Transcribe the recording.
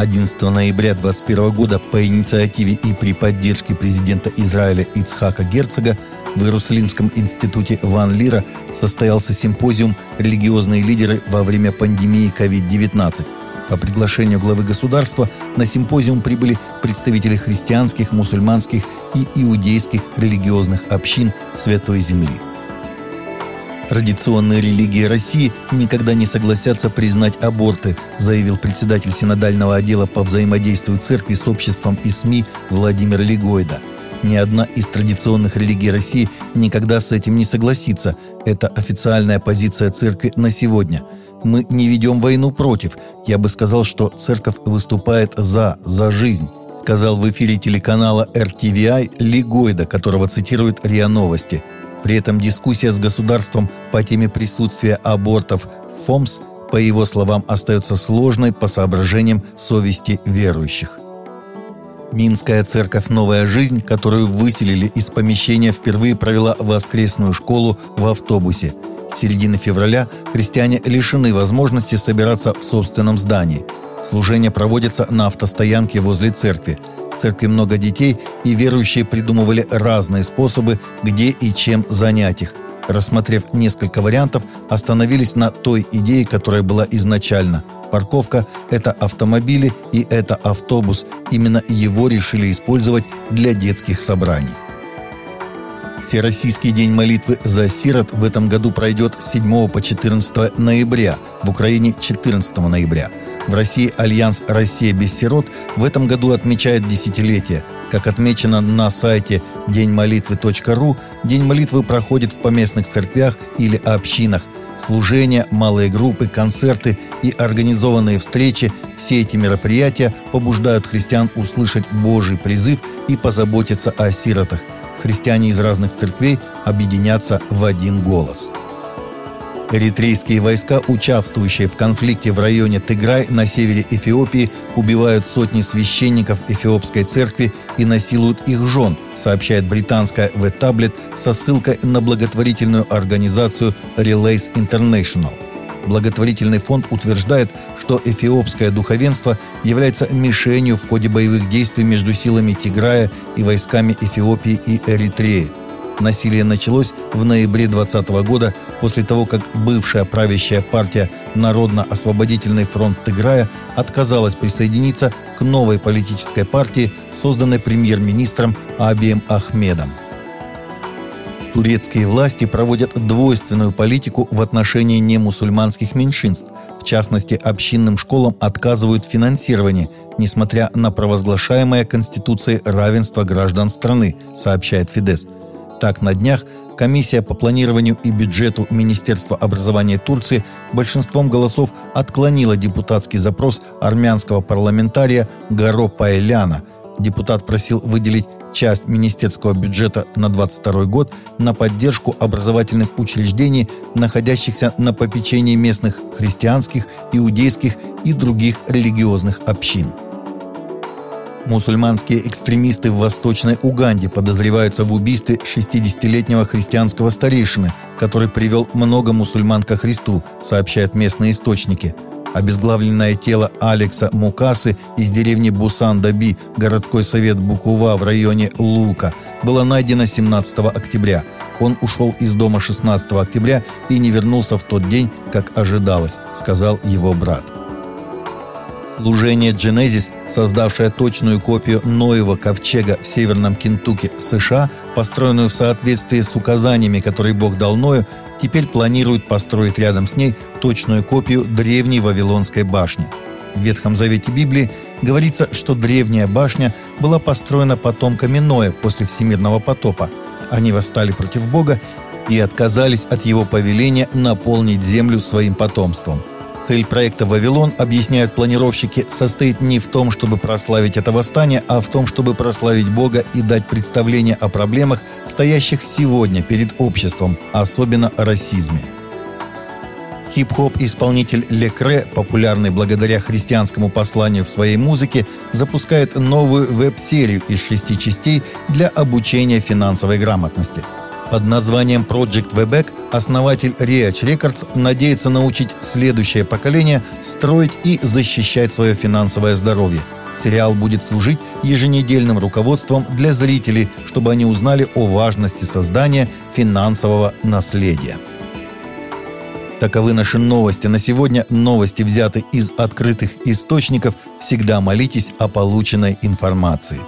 11 ноября 2021 года по инициативе и при поддержке президента Израиля Ицхака Герцога в Иерусалимском институте Ван Лира состоялся симпозиум «Религиозные лидеры во время пандемии COVID-19». По приглашению главы государства на симпозиум прибыли представители христианских, мусульманских и иудейских религиозных общин Святой Земли – Традиционные религии России никогда не согласятся признать аборты, заявил председатель синодального отдела по взаимодействию церкви с обществом и СМИ Владимир Легойда. Ни одна из традиционных религий России никогда с этим не согласится. Это официальная позиция церкви на сегодня. Мы не ведем войну против. Я бы сказал, что церковь выступает за, за жизнь сказал в эфире телеканала RTVI Лигойда, которого цитирует РИА Новости – при этом дискуссия с государством по теме присутствия абортов в ФОМС, по его словам, остается сложной по соображениям совести верующих. Минская церковь «Новая жизнь», которую выселили из помещения, впервые провела воскресную школу в автобусе. С середины февраля христиане лишены возможности собираться в собственном здании. Служение проводится на автостоянке возле церкви – церкви много детей, и верующие придумывали разные способы, где и чем занять их. Рассмотрев несколько вариантов, остановились на той идее, которая была изначально. Парковка – это автомобили и это автобус. Именно его решили использовать для детских собраний. Всероссийский день молитвы за сирот в этом году пройдет с 7 по 14 ноября, в Украине 14 ноября – в России Альянс «Россия без сирот» в этом году отмечает десятилетие. Как отмечено на сайте деньмолитвы.ру, День молитвы проходит в поместных церквях или общинах. Служения, малые группы, концерты и организованные встречи – все эти мероприятия побуждают христиан услышать Божий призыв и позаботиться о сиротах. Христиане из разных церквей объединятся в один голос. Эритрейские войска, участвующие в конфликте в районе Тыграй на севере Эфиопии, убивают сотни священников Эфиопской церкви и насилуют их жен, сообщает британская The Tablet со ссылкой на благотворительную организацию Relays International. Благотворительный фонд утверждает, что эфиопское духовенство является мишенью в ходе боевых действий между силами Тиграя и войсками Эфиопии и Эритреи – Насилие началось в ноябре 2020 года после того, как бывшая правящая партия Народно-освободительный фронт Тыграя отказалась присоединиться к новой политической партии, созданной премьер-министром Абием Ахмедом. Турецкие власти проводят двойственную политику в отношении немусульманских меньшинств. В частности, общинным школам отказывают в финансировании, несмотря на провозглашаемое Конституцией равенство граждан страны, сообщает Фидес – так, на днях комиссия по планированию и бюджету Министерства образования Турции большинством голосов отклонила депутатский запрос армянского парламентария Гаро Паэляна. Депутат просил выделить часть министерского бюджета на 22 год на поддержку образовательных учреждений, находящихся на попечении местных христианских, иудейских и других религиозных общин. Мусульманские экстремисты в Восточной Уганде подозреваются в убийстве 60-летнего христианского старейшины, который привел много мусульман ко Христу, сообщают местные источники. Обезглавленное тело Алекса Мукасы из деревни Бусан-Даби, городской совет Букува в районе Лука, было найдено 17 октября. Он ушел из дома 16 октября и не вернулся в тот день, как ожидалось, сказал его брат. Служение Genesis, создавшее точную копию Ноева ковчега в северном Кентукки, США, построенную в соответствии с указаниями, которые Бог дал Ною, теперь планирует построить рядом с ней точную копию древней Вавилонской башни. В Ветхом Завете Библии говорится, что древняя башня была построена потомками Ноя после всемирного потопа. Они восстали против Бога и отказались от его повеления наполнить землю своим потомством – Цель проекта «Вавилон», объясняют планировщики, состоит не в том, чтобы прославить это восстание, а в том, чтобы прославить Бога и дать представление о проблемах, стоящих сегодня перед обществом, особенно о расизме. Хип-хоп-исполнитель Лекре, популярный благодаря христианскому посланию в своей музыке, запускает новую веб-серию из шести частей для обучения финансовой грамотности – Под названием Project Webeck основатель Reach Records надеется научить следующее поколение строить и защищать свое финансовое здоровье. Сериал будет служить еженедельным руководством для зрителей, чтобы они узнали о важности создания финансового наследия. Таковы наши новости на сегодня. Новости взяты из открытых источников. Всегда молитесь о полученной информации.